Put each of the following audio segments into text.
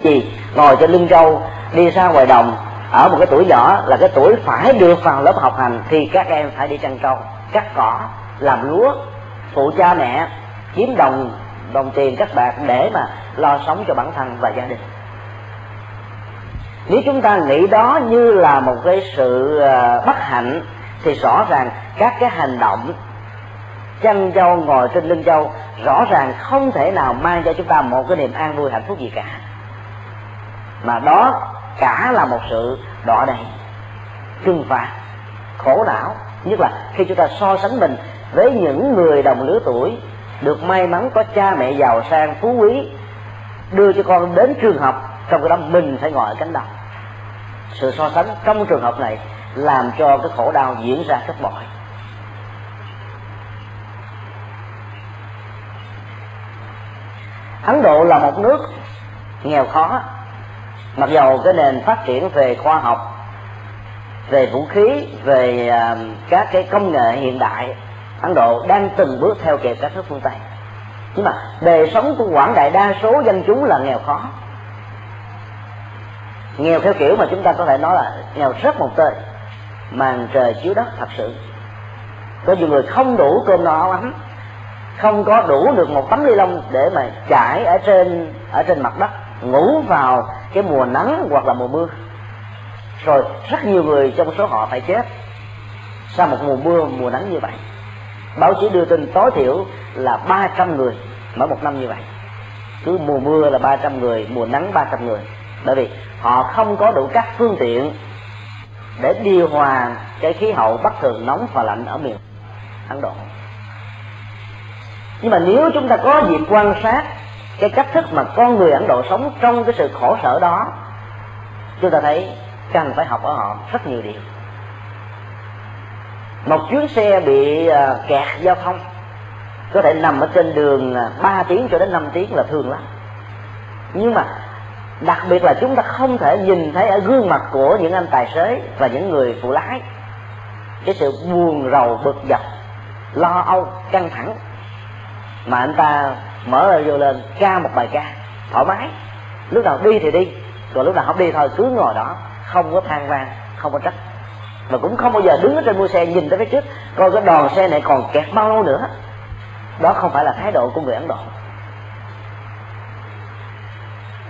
gì ngồi trên lưng trâu đi ra ngoài đồng. Ở một cái tuổi nhỏ là cái tuổi phải được vào lớp học hành thì các em phải đi chăn trâu, cắt cỏ, làm lúa, phụ cha mẹ, kiếm đồng đồng tiền các bạc để mà lo sống cho bản thân và gia đình. Nếu chúng ta nghĩ đó như là một cái sự ờ, bất hạnh, thì rõ ràng các cái hành động chăn trâu, ngồi trên lưng trâu rõ ràng không thể nào mang cho chúng ta một cái niềm an vui hạnh phúc gì cả mà đó cả là một sự đọa đầy trừng phạt khổ não. Nhất là khi chúng ta so sánh mình với những người đồng lứa tuổi, được may mắn có cha mẹ giàu sang, phú quý, đưa cho con đến trường học, trong cái đó mình phải ngồi ở cánh đồng. Sự so sánh trong trường hợp này làm cho cái khổ đau diễn ra rất bội. Ấn độ là một nước nghèo khó mặc dầu cái nền phát triển về khoa học, về vũ khí, về à, các cái công nghệ hiện đại, ấn độ đang từng bước theo kịp các nước phương tây. Nhưng mà đời sống của quảng đại đa số dân chúng là nghèo khó. Nghèo theo kiểu mà chúng ta có thể nói là nghèo rất một tơi, màn trời chiếu đất thật sự. Có nhiều người không đủ cơm no áo ấm, không có đủ được một tấm ni lông để mà trải ở trên ở trên mặt đất ngủ vào cái mùa nắng hoặc là mùa mưa. Rồi rất nhiều người trong số họ phải chết sau một mùa mưa, mùa nắng như vậy. Báo chí đưa tin tối thiểu là 300 người mỗi một năm như vậy. Cứ mùa mưa là 300 người, mùa nắng 300 người. Bởi vì họ không có đủ các phương tiện để điều hòa cái khí hậu bất thường nóng và lạnh ở miền Ấn Độ. Nhưng mà nếu chúng ta có dịp quan sát cái cách thức mà con người ấn độ sống trong cái sự khổ sở đó, chúng ta thấy cần phải học ở họ rất nhiều điều. Một chuyến xe bị à, kẹt giao thông, có thể nằm ở trên đường à, 3 tiếng cho đến 5 tiếng là thường lắm. Nhưng mà đặc biệt là chúng ta không thể nhìn thấy ở gương mặt của những anh tài xế và những người phụ lái, cái sự buồn rầu bực dọc, lo âu, căng thẳng mà anh ta mở vô lên ca một bài ca, thoải mái. Lúc nào đi thì đi, còn lúc nào không đi thôi, cứ ngồi đó, không có than vang, không có trách. Và cũng không bao giờ đứng ở trên mua xe nhìn tới phía trước, coi cái đoàn xe này còn kẹt bao lâu nữa. Đó không phải là thái độ của người ấn độ.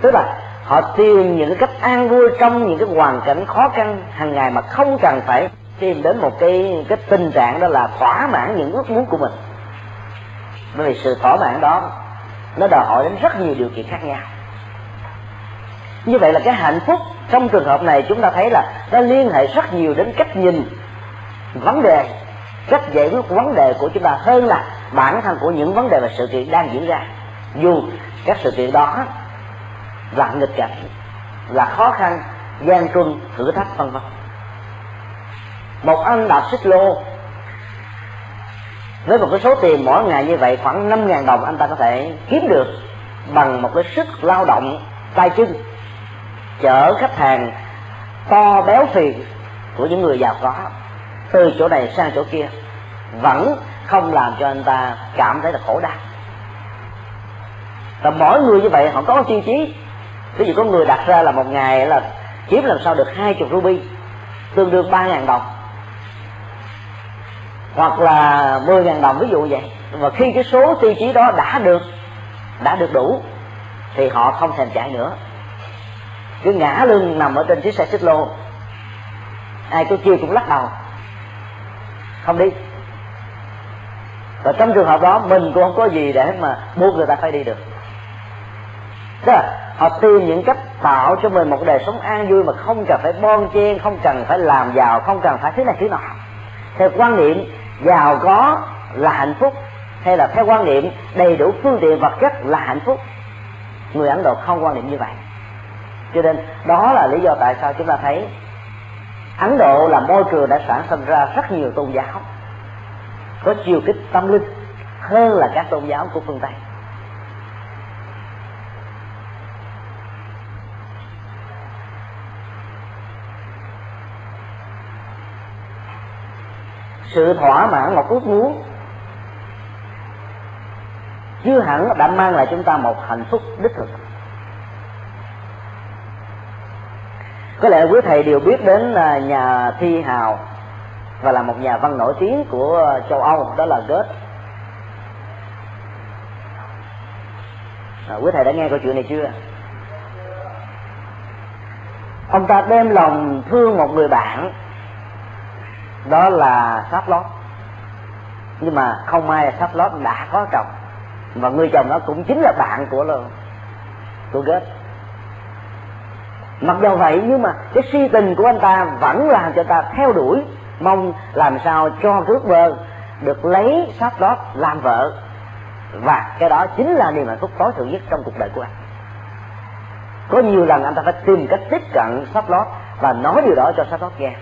Tức là họ tìm những cái cách an vui trong những cái hoàn cảnh khó khăn hàng ngày mà không cần phải tìm đến một cái cái tình trạng đó là thỏa mãn những ước muốn của mình bởi vì sự thỏa mãn đó, nó đòi hỏi đến rất nhiều điều kiện khác nhau. Như vậy là cái hạnh phúc trong trường hợp này chúng ta thấy là nó liên hệ rất nhiều đến cách nhìn, vấn đề, cách giải quyết vấn đề của chúng ta hơn là bản thân của những vấn đề và sự kiện đang diễn ra. Dù các sự kiện đó là nghịch cảnh, là khó khăn, gian truân, thử thách, vân vân. Một anh đạp xích lô với một cái số tiền mỗi ngày như vậy, khoảng năm ngàn đồng anh ta có thể kiếm được bằng một cái sức lao động tay chân chở khách hàng to béo phì của những người giàu có, từ chỗ này sang chỗ kia, vẫn không làm cho anh ta cảm thấy là khổ đau. Và mỗi người như vậy, họ có tiêu chí. Ví dụ có người đặt ra là một ngày là kiếm làm sao được hai chục ruby, tương đương ba ngàn đồng hoặc là 10 ngàn đồng, ví dụ vậy. Và khi cái số tiêu chí đó đã được đã được đủ, thì họ không thèm chạy nữa. Cứ ngã lưng nằm ở trên chiếc xe xích lô. Ai cứ kêu cũng lắc đầu. Không đi. Và trong trường hợp đó, mình cũng không có gì để mà buộc người ta phải đi được. Tức là họ tìm những cách tạo cho mình một đời sống an vui mà không cần phải bon chen, không cần phải làm giàu, không cần phải thế này thế nọ. Theo quan niệm giàu có là hạnh phúc, hay là theo quan niệm đầy đủ phương tiện vật chất là hạnh phúc? Người ấn độ không quan niệm như vậy. Cho nên, đó là lý do tại sao chúng ta thấy ấn độ là môi trường đã sản sinh ra rất nhiều tôn giáo, có chiều kích tâm linh hơn là các tôn giáo của phương tây. Sự thỏa mãn một ước muốn. Chưa hẳn đã mang lại chúng ta một hạnh phúc đích thực. Có lẽ quý thầy đều biết đến à, nhà thi hào và là một nhà văn nổi tiếng của châu âu đó là goethe. À, quý thầy đã nghe câu chuyện này chưa? Ông ta đem lòng thương một người bạn đó là sáp lót. Nhưng mà không may là sáp lót đã có chồng. Và người chồng đó cũng chính là bạn của của ghét mặc dù vậy, nhưng mà cái si tình của anh ta vẫn làm cho ta theo đuổi, mong làm sao cho ước mơ được lấy sáp lót làm vợ. Và cái đó chính là niềm hạnh phúc tối thượng nhất trong cuộc đời của anh. Có nhiều lần anh ta phải tìm cách tiếp cận sắp lót và nói điều đó cho sắp lót nghe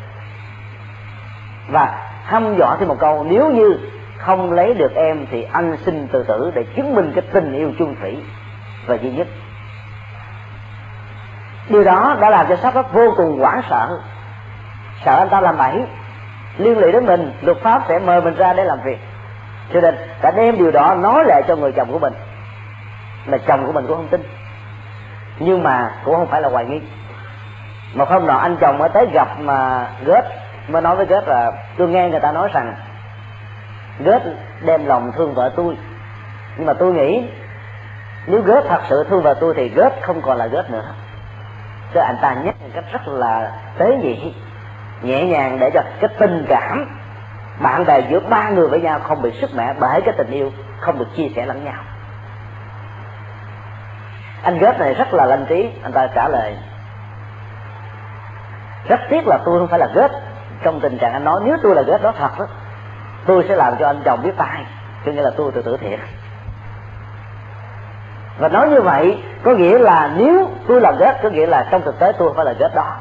và hăm dọa thêm một câu, nếu như không lấy được em thì anh xin tự tử để chứng minh cái tình yêu chung thủy và duy nhất. Điều đó đã làm cho sắp lót vô cùng hoảng sợ. Sợ anh ta làm bẫy liên lụy đến mình, luật pháp sẽ mời mình ra để làm việc. Cho nên đã đem điều đó nói lại cho người chồng của mình, mà chồng của mình cũng không tin. Nhưng mà cũng không phải là hoài nghi. Mà hôm nọ anh chồng mới tới gặp mà gớt mới nói với ghét là, tôi nghe người ta nói rằng ghét đem lòng thương vợ tôi. Nhưng mà tôi nghĩ, nếu ghét thật sự thương vợ tôi thì ghét không còn là ghét nữa. Cho anh ta nhắc một cách rất là tế nhị, nhẹ nhàng để cho cái tình cảm bạn bè giữa ba người với nhau không bị sức mẻ bởi cái tình yêu không được chia sẻ lẫn nhau. Anh ghét này rất là lanh trí, anh ta trả lời. Rất tiếc là tôi không phải là ghét trong tình trạng anh nói, nếu tôi là ghét đó thật đó, tôi sẽ làm cho anh chồng biết tay cho nghĩa là tôi tự tử thiệt. Và nói như vậy, có nghĩa là nếu tôi là ghét, có nghĩa là trong thực tế tôi phải là ghét đó.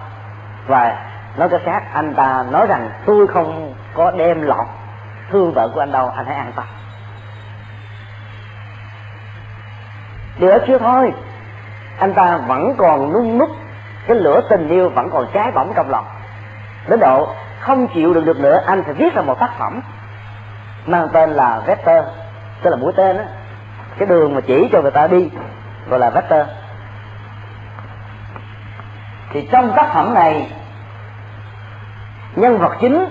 Và nói cách khác, anh ta nói rằng tôi không có đem lọt thương vợ của anh đâu, anh hãy an tâm. Điều đó chưa thôi. Anh ta vẫn còn nung nút cái lửa tình yêu vẫn còn cháy bỏng trong lòng. Đến độ không chịu được được nữa, anh phải viết ra một tác phẩm mang tên là vector. Tức là mũi tên á. Cái đường mà chỉ cho người ta đi, gọi là vector. Thì trong tác phẩm này, nhân vật chính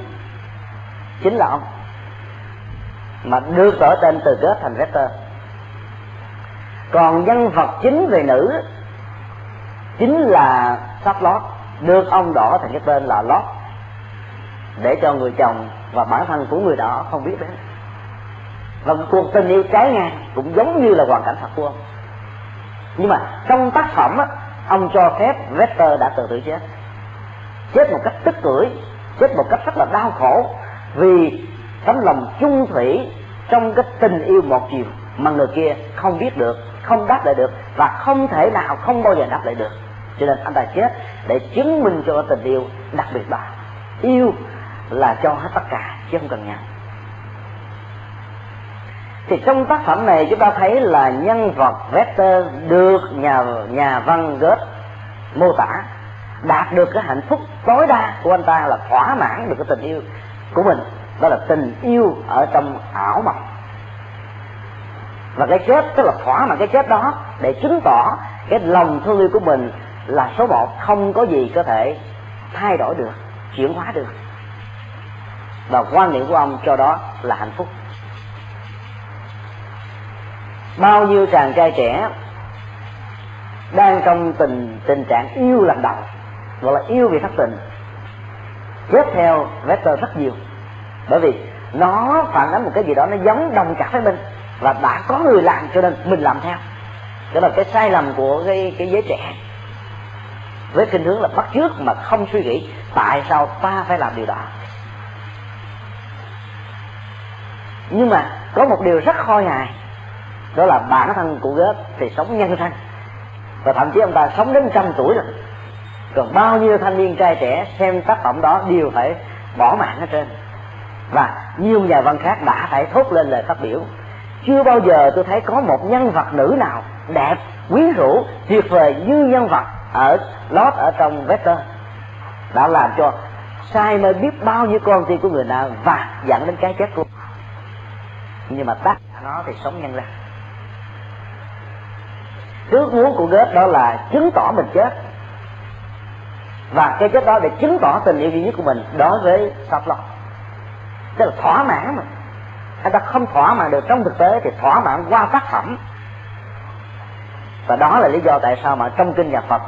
chính là ông mà đưa đổi tên từ kết thành vector. Còn nhân vật chính về nữ chính là sắp lót được ông đỏ thành cái tên là lót để cho người chồng và bản thân của người đó không biết đến. Và cuộc tình yêu trái ngang cũng giống như là hoàn cảnh thật của ông. Nhưng mà trong tác phẩm á, ông cho phép Vector đã tự tử chết. Chết một cách tức cưỡi chết một cách rất là đau khổ vì tấm lòng chung thủy trong cái tình yêu một chiều mà người kia không biết được không đáp lại được và không thể nào không bao giờ đáp lại được. Cho nên anh ta chết để chứng minh cho tình yêu đặc biệt đó yêu là cho hết tất cả, chứ không cần nhận thì trong tác phẩm này chúng ta thấy là nhân vật Vector được nhà nhà văn Goethe mô tả, đạt được cái hạnh phúc tối đa của anh ta là thỏa mãn được cái tình yêu của mình, đó là tình yêu ở trong ảo mộng. Và cái chết, tức là thỏa mãn cái chết đó, để chứng tỏ cái lòng thương yêu của mình là số một, không có gì có thể thay đổi được, chuyển hóa được và quan niệm của ông cho đó là hạnh phúc. Bao nhiêu chàng trai trẻ đang trong tình tình trạng yêu lần đầu gọi là yêu vì thất tình, ghép theo vector rất nhiều. Bởi vì nó phản ánh một cái gì đó nó giống đồng cảm với mình và đã có người làm cho nên mình làm theo. Đó là cái sai lầm của cái cái giới trẻ. Với kinh hướng là bắt trước mà không suy nghĩ tại sao ta phải làm điều đó. Nhưng mà có một điều rất khôi hài đó là bản thân của gớp thì sống nhân thân. Và thậm chí ông ta sống đến trăm tuổi rồi. Còn bao nhiêu thanh niên trai trẻ xem tác phẩm đó đều phải bỏ mạng hết trơn. Và nhiều nhà văn khác đã phải thốt lên lời phát biểu. Chưa bao giờ tôi thấy có một nhân vật nữ nào đẹp quyến rũ, tuyệt vời như nhân vật ở lót ở trong vector. Đã làm cho sai mê biết bao nhiêu con tim của người nào và dẫn đến cái chết của nhưng mà tác nó thì sống nhân ra ước muốn của Goethe đó là chứng tỏ mình chết. Và cái chết đó để chứng tỏ tình yêu duy nhất của mình đối với pháp luật tức là thỏa mãn mà. Anh ta không thỏa mãn được. Trong thực tế thì thỏa mãn qua tác phẩm. Và đó là lý do tại sao mà trong kinh nhà Phật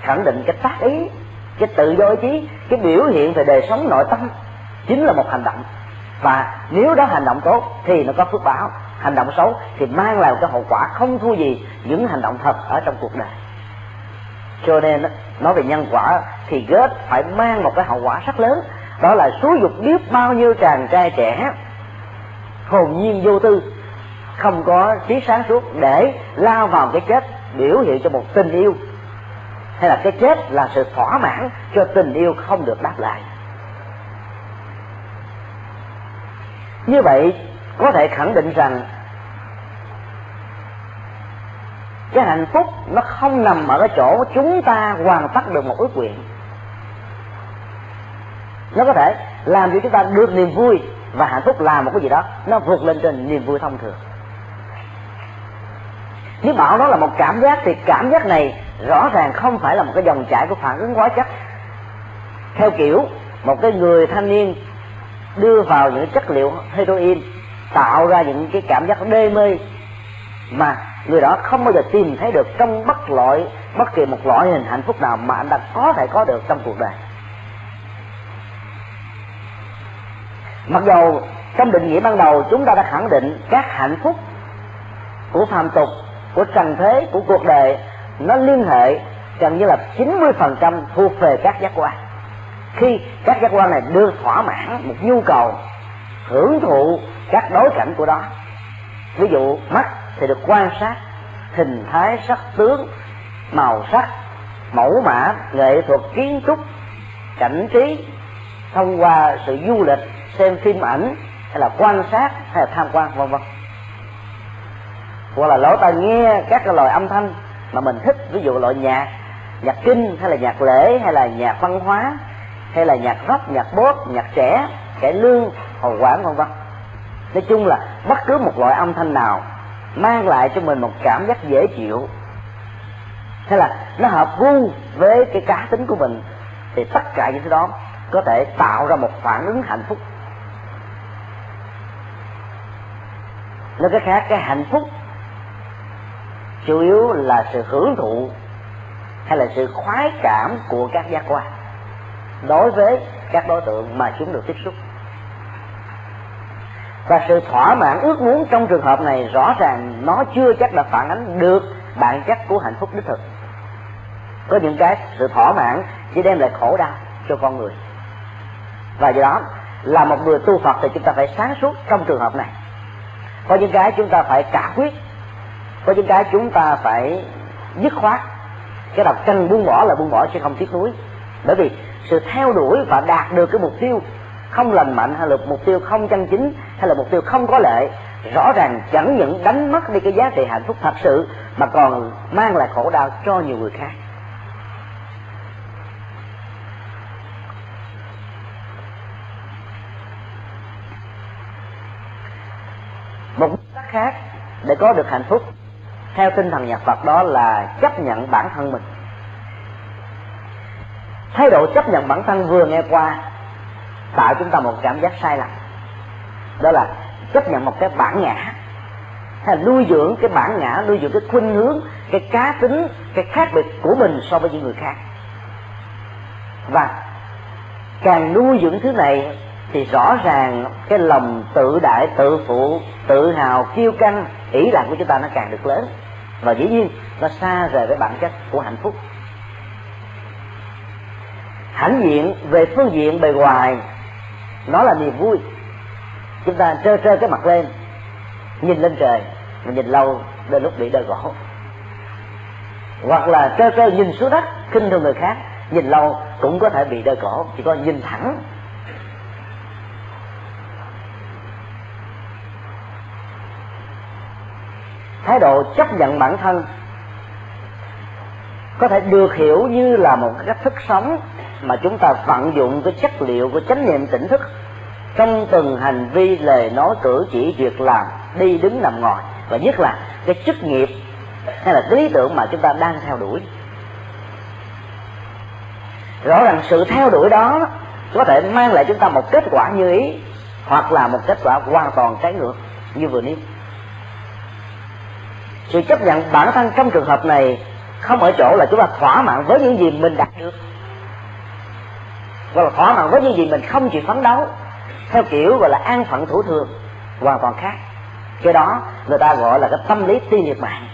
khẳng định cái tác ý, cái tự do ý chí, cái biểu hiện về đời sống nội tâm chính là một hành động và nếu đó hành động tốt thì nó có phước báo. Hành động xấu thì mang lại một cái hậu quả không thua gì những hành động thật ở trong cuộc đời. Cho nên nói về nhân quả thì ghét phải mang một cái hậu quả rất lớn. Đó là xúi dục biết bao nhiêu chàng trai trẻ hồn nhiên vô tư, không có trí sáng suốt để lao vào cái chết biểu hiện cho một tình yêu. Hay là cái chết là sự thỏa mãn cho tình yêu không được đáp lại. Như vậy, có thể khẳng định rằng cái hạnh phúc nó không nằm ở cái chỗ chúng ta hoàn tất được một ước nguyện. Nó có thể làm cho chúng ta được niềm vui và hạnh phúc làm một cái gì đó, nó vượt lên trên niềm vui thông thường. Nếu bảo đó là một cảm giác thì cảm giác này rõ ràng không phải là một cái dòng chảy của phản ứng hóa chất. Theo kiểu, một cái người thanh niên đưa vào những chất liệu heroin tạo ra những cái cảm giác đê mê mà người đó không bao giờ tìm thấy được trong bất loại, bất kỳ một loại hình hạnh phúc nào mà anh đã có thể có được trong cuộc đời. Mặc dầu trong định nghĩa ban đầu chúng ta đã khẳng định các hạnh phúc của phàm tục, của trần thế, của cuộc đời, nó liên hệ gần như là 90% thuộc về các giác quan khi các giác quan này đưa thỏa mãn một nhu cầu hưởng thụ các đối cảnh của đó, ví dụ mắt thì được quan sát, hình thái sắc tướng, màu sắc, mẫu mã, nghệ thuật, kiến trúc, cảnh trí, thông qua sự du lịch, xem phim ảnh, hay là quan sát, hay là tham quan, vân vân. Hoặc là lỗ tai nghe các cái loại âm thanh mà mình thích, ví dụ loại nhạc nhạc kinh, hay là nhạc lễ, hay là nhạc văn hóa hay là nhạc rock nhạc bóp, nhạc trẻ cải lương hậu quảng vân vân. Nói chung là bất cứ một loại âm thanh nào mang lại cho mình một cảm giác dễ chịu. Hay là nó hợp gu với cái cá tính của mình thì tất cả những thứ đó có thể tạo ra một phản ứng hạnh phúc. Nói cái khác cái hạnh phúc chủ yếu là sự hưởng thụ hay là sự khoái cảm của các giác quan đối với các đối tượng mà chúng được tiếp xúc. Và sự thỏa mãn ước muốn trong trường hợp này rõ ràng nó chưa chắc là phản ánh được bản chất của hạnh phúc đích thực. Có những cái sự thỏa mãn chỉ đem lại khổ đau cho con người. Và do đó, là một người tu phật thì chúng ta phải sáng suốt trong trường hợp này. Có những cái chúng ta phải cả quyết. Có những cái chúng ta phải dứt khoát. Cái nào cần buông bỏ là buông bỏ chứ không tiếc nuối. Bởi vì sự theo đuổi và đạt được cái mục tiêu không lành mạnh hay là mục tiêu không chân chính hay là mục tiêu không có lệ, rõ ràng chẳng những đánh mất đi cái giá trị hạnh phúc thật sự, mà còn mang lại khổ đau cho nhiều người khác. Một cách khác để có được hạnh phúc, theo tinh thần nhà Phật đó là chấp nhận bản thân mình thái độ chấp nhận bản thân vừa nghe qua, tạo chúng ta một cảm giác sai lầm. Đó là chấp nhận một cái bản ngã. Hay là nuôi dưỡng cái bản ngã, nuôi dưỡng cái khuynh hướng, cái cá tính, cái khác biệt của mình so với những người khác. Và càng nuôi dưỡng thứ này thì rõ ràng cái lòng tự đại, tự phụ, tự hào, kiêu căng ỷ lại của chúng ta nó càng được lớn. Và dĩ nhiên nó xa rời với bản chất của hạnh phúc hãnh diện về phương diện bề ngoài. Nó là niềm vui. Chúng ta trơ trơ cái mặt lên, nhìn lên trời, mà nhìn lâu, đôi lúc bị đơ gỗ hoặc là trơ trơ nhìn xuống đất, khinh thường người khác, nhìn lâu cũng có thể bị đơ cổ chỉ có nhìn thẳng. Thái độ chấp nhận bản thân có thể được hiểu như là một cách thức sống mà chúng ta vận dụng cái chất liệu của chánh niệm tỉnh thức trong từng hành vi lời nói, cử chỉ, việc làm, đi đứng nằm ngồi. Và nhất là cái chức nghiệp hay là lý tưởng mà chúng ta đang theo đuổi. Rõ ràng sự theo đuổi đó có thể mang lại chúng ta một kết quả như ý, hoặc là một kết quả hoàn toàn trái ngược như vừa nêu. Sự chấp nhận bản thân trong trường hợp này không ở chỗ là chúng ta thỏa mãn với những gì mình đạt được và là thỏa mãn với những gì mình không chịu phấn đấu. Theo kiểu gọi là an phận thủ thường, hoàn toàn khác. Cái đó người ta gọi là cái tâm lý ti liệt mạng.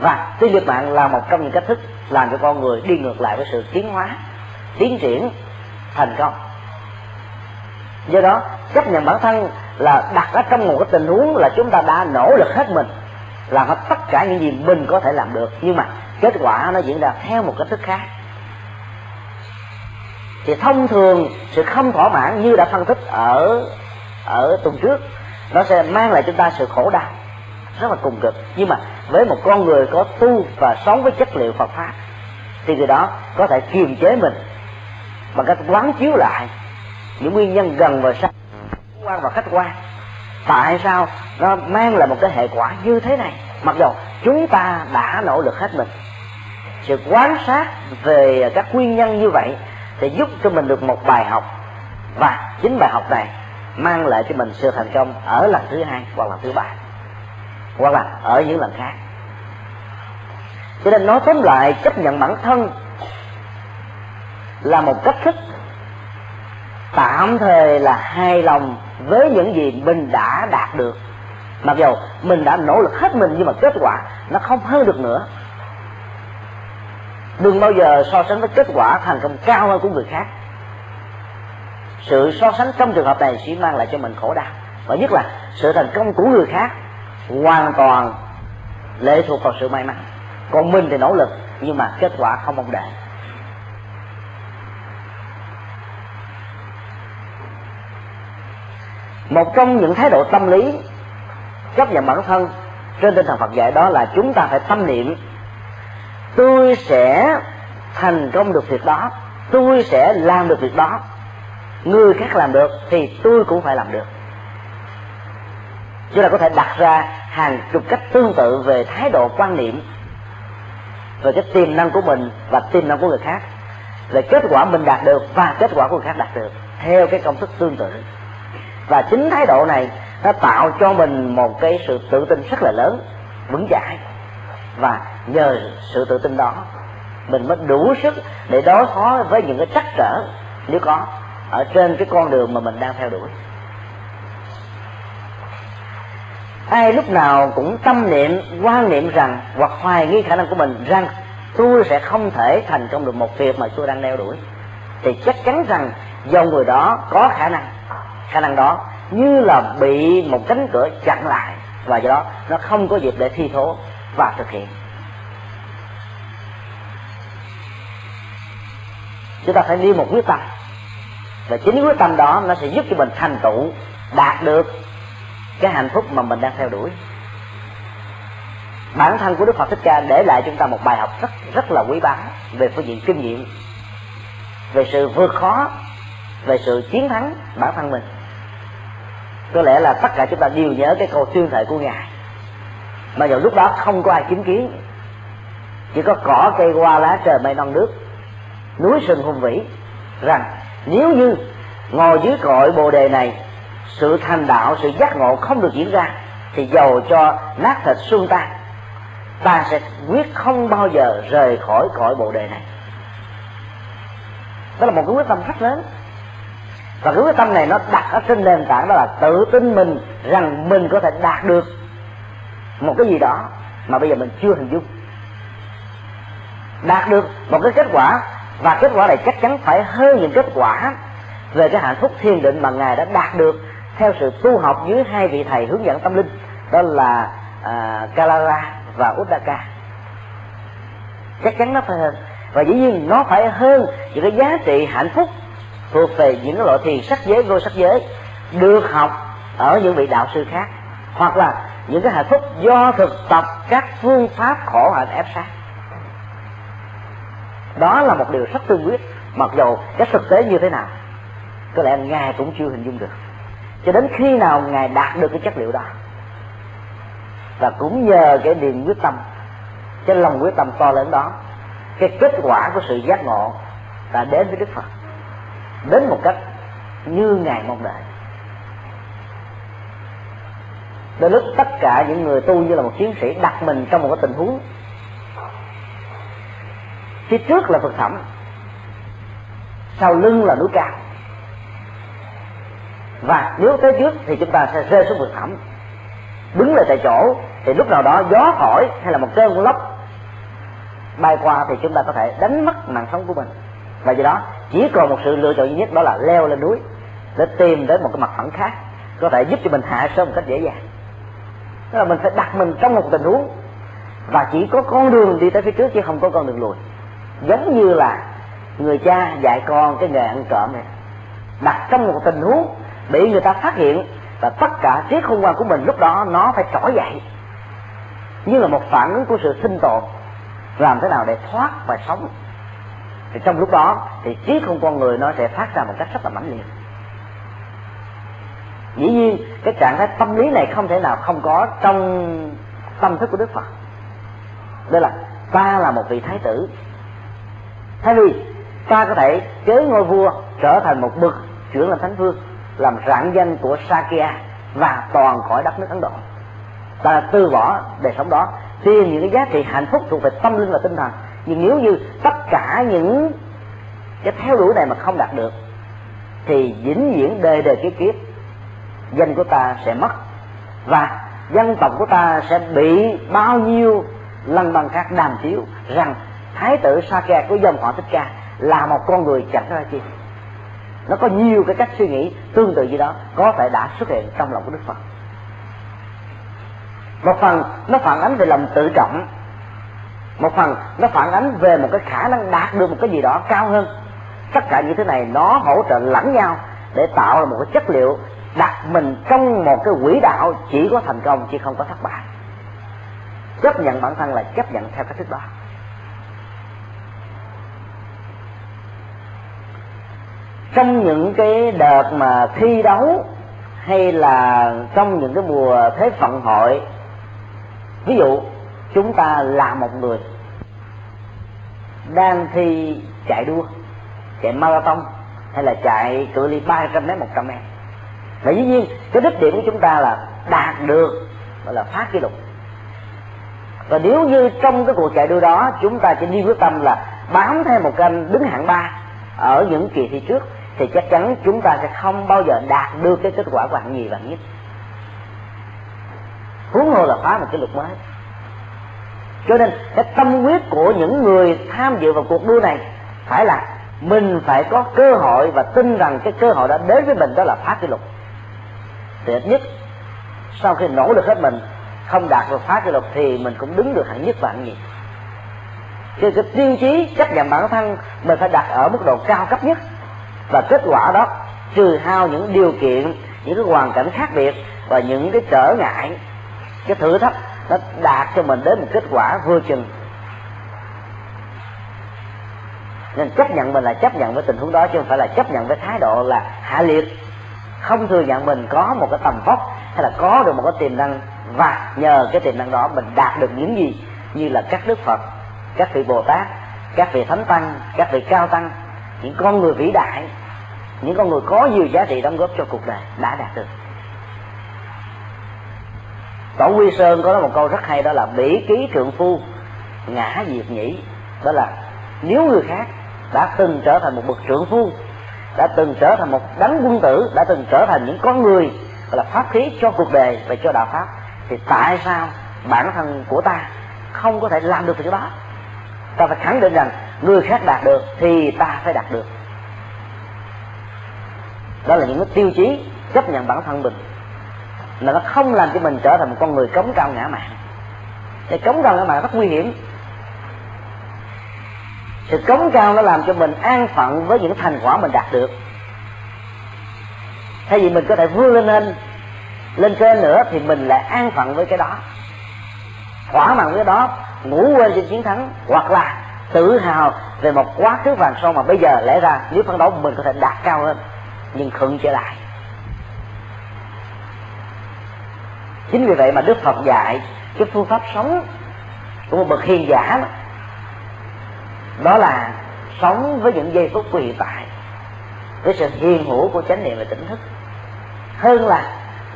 Và ti liệt mạng là một trong những cách thức làm cho con người đi ngược lại với sự tiến hóa, tiến triển, thành công. Do đó, chấp nhận bản thân là đặt ở trong một cái tình huống là chúng ta đã nỗ lực hết mình, làm hết tất cả những gì mình có thể làm được. Nhưng mà kết quả nó diễn ra theo một cách thức khác thì thông thường sự không thỏa mãn như đã phân tích ở ở tuần trước, nó sẽ mang lại chúng ta sự khổ đau, rất là cùng cực. Nhưng mà với một con người có tu và sống với chất liệu Phật pháp, thì người đó có thể kiềm chế mình bằng cách quán chiếu lại những nguyên nhân gần và xa quan và khách quan. Tại sao nó mang lại một cái hệ quả như thế này? Mặc dù chúng ta đã nỗ lực hết mình, sự quan sát về các nguyên nhân như vậy sẽ giúp cho mình được một bài học. Và chính bài học này mang lại cho mình sự thành công ở lần thứ hai hoặc lần thứ ba, hoặc là ở những lần khác. Cho nên nói tóm lại, chấp nhận bản thân là một cách thức tạm thời là hài lòng với những gì mình đã đạt được. Mặc dù mình đã nỗ lực hết mình nhưng mà kết quả nó không hơn được nữa đừng bao giờ so sánh với kết quả thành công cao hơn của người khác. Sự so sánh trong trường hợp này chỉ mang lại cho mình khổ đau. Và nhất là sự thành công của người khác hoàn toàn lệ thuộc vào sự may mắn. Còn mình thì nỗ lực, nhưng mà kết quả không mong đợi. Một trong những thái độ tâm lý chấp nhận bản thân trên tinh thần Phật dạy đó là chúng ta phải tâm niệm tôi sẽ thành công được việc đó. Tôi sẽ làm được việc đó. Người khác làm được thì tôi cũng phải làm được. Chúng ta có thể đặt ra hàng chục cách tương tự về thái độ quan niệm về cái tiềm năng của mình và tiềm năng của người khác, về kết quả mình đạt được và kết quả của người khác đạt được, theo cái công thức tương tự. Và chính thái độ này nó tạo cho mình một cái sự tự tin rất là lớn, vững chãi và nhờ sự tự tin đó, mình mới đủ sức để đối phó với những cái trắc trở, nếu có, ở trên cái con đường mà mình đang theo đuổi. Ai lúc nào cũng tâm niệm, quan niệm rằng hoặc hoài nghi khả năng của mình rằng tôi sẽ không thể thành công được một việc mà tôi đang đeo đuổi, thì chắc chắn rằng do người đó có khả năng. Khả năng đó như là bị một cánh cửa chặn lại và do đó nó không có dịp để thi thố và thực hiện. Chúng ta phải đi một quyết tâm. Và chính quyết tâm đó nó sẽ giúp cho mình thành tựu, đạt được cái hạnh phúc mà mình đang theo đuổi. Bản thân của đức phật thích ca để lại chúng ta một bài học rất rất là quý báu về phương diện kinh nghiệm, về sự vượt khó, về sự chiến thắng bản thân mình. Có lẽ là tất cả chúng ta đều nhớ cái câu tuyên thệ của ngài mà giờ lúc đó không có ai chứng kiến. Chỉ có cỏ, cây, hoa, lá, trời, mây, non, nước, núi, sừng hùng vĩ, rằng nếu như ngồi dưới cội bồ đề này, sự thành đạo, sự giác ngộ không được diễn ra, thì dầu cho nát thịt xương ta ta sẽ quyết không bao giờ rời khỏi cõi bồ đề này. Đó là một cái quyết tâm rất lớn. Và cái quyết tâm này nó đặt ở trên nền tảng đó là tự tin mình rằng mình có thể đạt được một cái gì đó mà bây giờ mình chưa hình dung. Đạt được một cái kết quả và kết quả này chắc chắn phải hơn những kết quả về cái hạnh phúc thiên định mà ngài đã đạt được theo sự tu học dưới hai vị thầy hướng dẫn tâm linh đó là à, Kalara và Uddaka chắc chắn nó phải hơn. Và dĩ nhiên nó phải hơn những cái giá trị hạnh phúc thuộc về những loại thiền sắc giới vô sắc giới được học ở những vị đạo sư khác hoặc là những cái hạnh phúc do thực tập các phương pháp khổ hạnh ép sát. Đó là một điều rất tương quyết, mặc dù cái thực tế như thế nào, có lẽ ngài cũng chưa hình dung được. Cho đến khi nào ngài đạt được cái chất liệu đó, và cũng nhờ cái niềm quyết tâm, cái lòng quyết tâm to lớn đó, cái kết quả của sự giác ngộ đã đến với đức phật, đến một cách như ngài mong đợi. Đến lúc tất cả những người tu như là một chiến sĩ đặt mình trong một cái tình huống. Phía trước là vực thẳm, sau lưng là núi cao. Và nếu tới trước thì chúng ta sẽ rơi xuống vực thẳm. Đứng lại tại chỗ, thì lúc nào đó gió thổi hay là một cơn lốc bay qua thì chúng ta có thể đánh mất mạng sống của mình. Và do đó, chỉ còn một sự lựa chọn duy nhất đó là leo lên núi, để tìm đến một cái mặt phẳng khác, có thể giúp cho mình hạ sớm một cách dễ dàng tức là mình phải đặt mình trong một tình huống. Và chỉ có con đường đi tới phía trước chứ không có con đường lùi. Giống như là người cha dạy con cái nghề ăn trộm này. Đặt trong một tình huống bị người ta phát hiện và tất cả trí khôn ngoan của mình lúc đó nó phải trỗi dậy. Như là một phản ứng của sự sinh tồn. Làm thế nào để thoát và sống. Thì trong lúc đó thì trí không con người nó sẽ phát ra một cách rất là mãnh liệt dĩ nhiên, cái trạng thái tâm lý này không thể nào không có trong tâm thức của đức phật. Đây là, ta là một vị thái tử. Thay vì ta có thể chế ngôi vua trở thành một bậc trưởng làm thánh vương, làm rạng danh của sakya và toàn khỏi đất nước ấn độ. Ta từ bỏ đời sống đó, tìm những cái giá trị hạnh phúc thuộc về tâm linh và tinh thần. Nhưng nếu như tất cả những cái theo đuổi này mà không đạt được, thì vĩnh viễn đời đời kiếp kiếp danh của ta sẽ mất. Và dân tộc của ta sẽ bị bao nhiêu lần bằng các đàm chiếu rằng thái tử sa kè của dòng họ thích ca là một con người chẳng ra chi. Nó có nhiều cái cách suy nghĩ tương tự như đó, có thể đã xuất hiện trong lòng của đức phật. Một phần nó phản ánh về lòng tự trọng. Một phần nó phản ánh về một cái khả năng đạt được một cái gì đó cao hơn. Tất cả những thứ này nó hỗ trợ lẫn nhau để tạo ra một cái chất liệu đặt mình trong một cái quỹ đạo chỉ có thành công chứ không có thất bại. Chấp nhận bản thân là chấp nhận theo cách thức đó. Trong những cái đợt mà thi đấu hay là trong những cái mùa thế vận hội, ví dụ chúng ta là một người đang thi chạy đua, chạy marathon hay là chạy cự ly 300 mét 100 mét và dĩ nhiên, cái đích điểm của chúng ta là đạt được, gọi là phát kỷ lục. Và nếu như trong cái cuộc chạy đua đó, chúng ta chỉ đi quyết tâm là bám theo một kênh đứng hạng ba ở những kỳ thi trước, thì chắc chắn chúng ta sẽ không bao giờ đạt được cái kết quả của hạng nhì và nhất. Huống hồ là phá một cái luật mới. Cho nên, cái tâm huyết của những người tham dự vào cuộc đua này phải là mình phải có cơ hội và tin rằng cái cơ hội đã đến với mình đó là phá kỷ lục thì ít nhất. Sau khi nỗ lực hết mình, không đạt được phá kỷ lục thì mình cũng đứng được hạng nhất và hạng nhì. Thì cái tiêu chí chấp nhận bản thân mình phải đặt ở mức độ cao cấp nhất. Và kết quả đó, trừ hao những điều kiện, những cái hoàn cảnh khác biệt và những cái trở ngại, cái thử thách nó đạt cho mình đến một kết quả vừa chừng. Nên chấp nhận mình là chấp nhận với tình huống đó chứ không phải là chấp nhận với thái độ là hạ liệt không thừa nhận mình có một cái tầm vóc hay là có được một cái tiềm năng, và nhờ cái tiềm năng đó mình đạt được những gì như là các đức phật, các vị bồ tát, các vị thánh tăng, các vị cao tăng, những con người vĩ đại, những con người có nhiều giá trị đóng góp cho cuộc đời đã đạt được. Tổ quy sơn có một câu rất hay, đó là bỉ ký trượng phu, ngã diệt nhĩ. Đó là nếu người khác đã từng trở thành một bậc trưởng phu đã từng trở thành một đấng quân tử đã từng trở thành những con người là pháp khí cho cuộc đời và cho đạo pháp. Thì tại sao bản thân của ta không có thể làm được việc đó? Ta phải khẳng định rằng người khác đạt được thì ta phải đạt được. Đó là những cái tiêu chí chấp nhận bản thân mình. Là nó không làm cho mình trở thành một con người cống cao ngã mạng, thì cống cao ngã mạng rất nguy hiểm sự cống cao nó làm cho mình an phận với những thành quả mình đạt được. Thay vì mình có thể vươn lên lên lên trên nữa thì mình lại an phận với cái đó. Thỏa mãn với đó ngủ quên trên chiến thắng hoặc là tự hào về một quá khứ vàng son mà bây giờ lẽ ra nếu phấn đấu mình có thể đạt cao hơn nhưng khựng trở lại. Chính vì vậy mà đức phật dạy cái phương pháp sống của một bậc hiền giả đó, đó là sống với những giây phút của hiện tại. Với sự hiền hữu của chánh niệm và tỉnh thức. Hơn là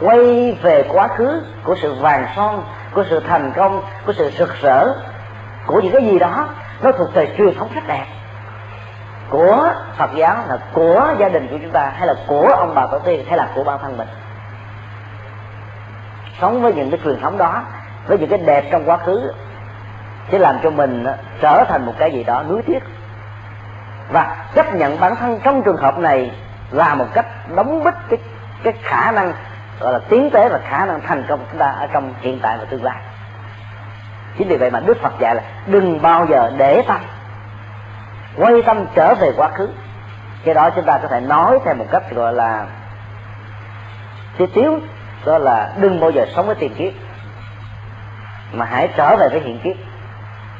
quay về quá khứ của sự vàng son, của sự thành công, của sự rực rỡ của những cái gì đó, nó thuộc về truyền thống rất đẹp. Của Phật giáo là của gia đình của chúng ta, hay là của ông bà tổ tiên, hay là của bản thân mình. Sống với những cái truyền thống đó, với những cái đẹp trong quá khứ sẽ làm cho mình trở thành một cái gì đó nuối tiếc. Và chấp nhận bản thân trong trường hợp này là một cách đóng bít cái cái khả năng, gọi là tiến tế và khả năng thành công của chúng ta ở trong hiện tại và tương lai. Chính vì vậy mà đức phật dạy là đừng bao giờ để tâm. Quay tâm trở về quá khứ. Cái đó chúng ta có thể nói theo một cách gọi là tiết tiếu đó là đừng bao giờ sống với tiền kiếp, mà hãy trở về với hiện kiếp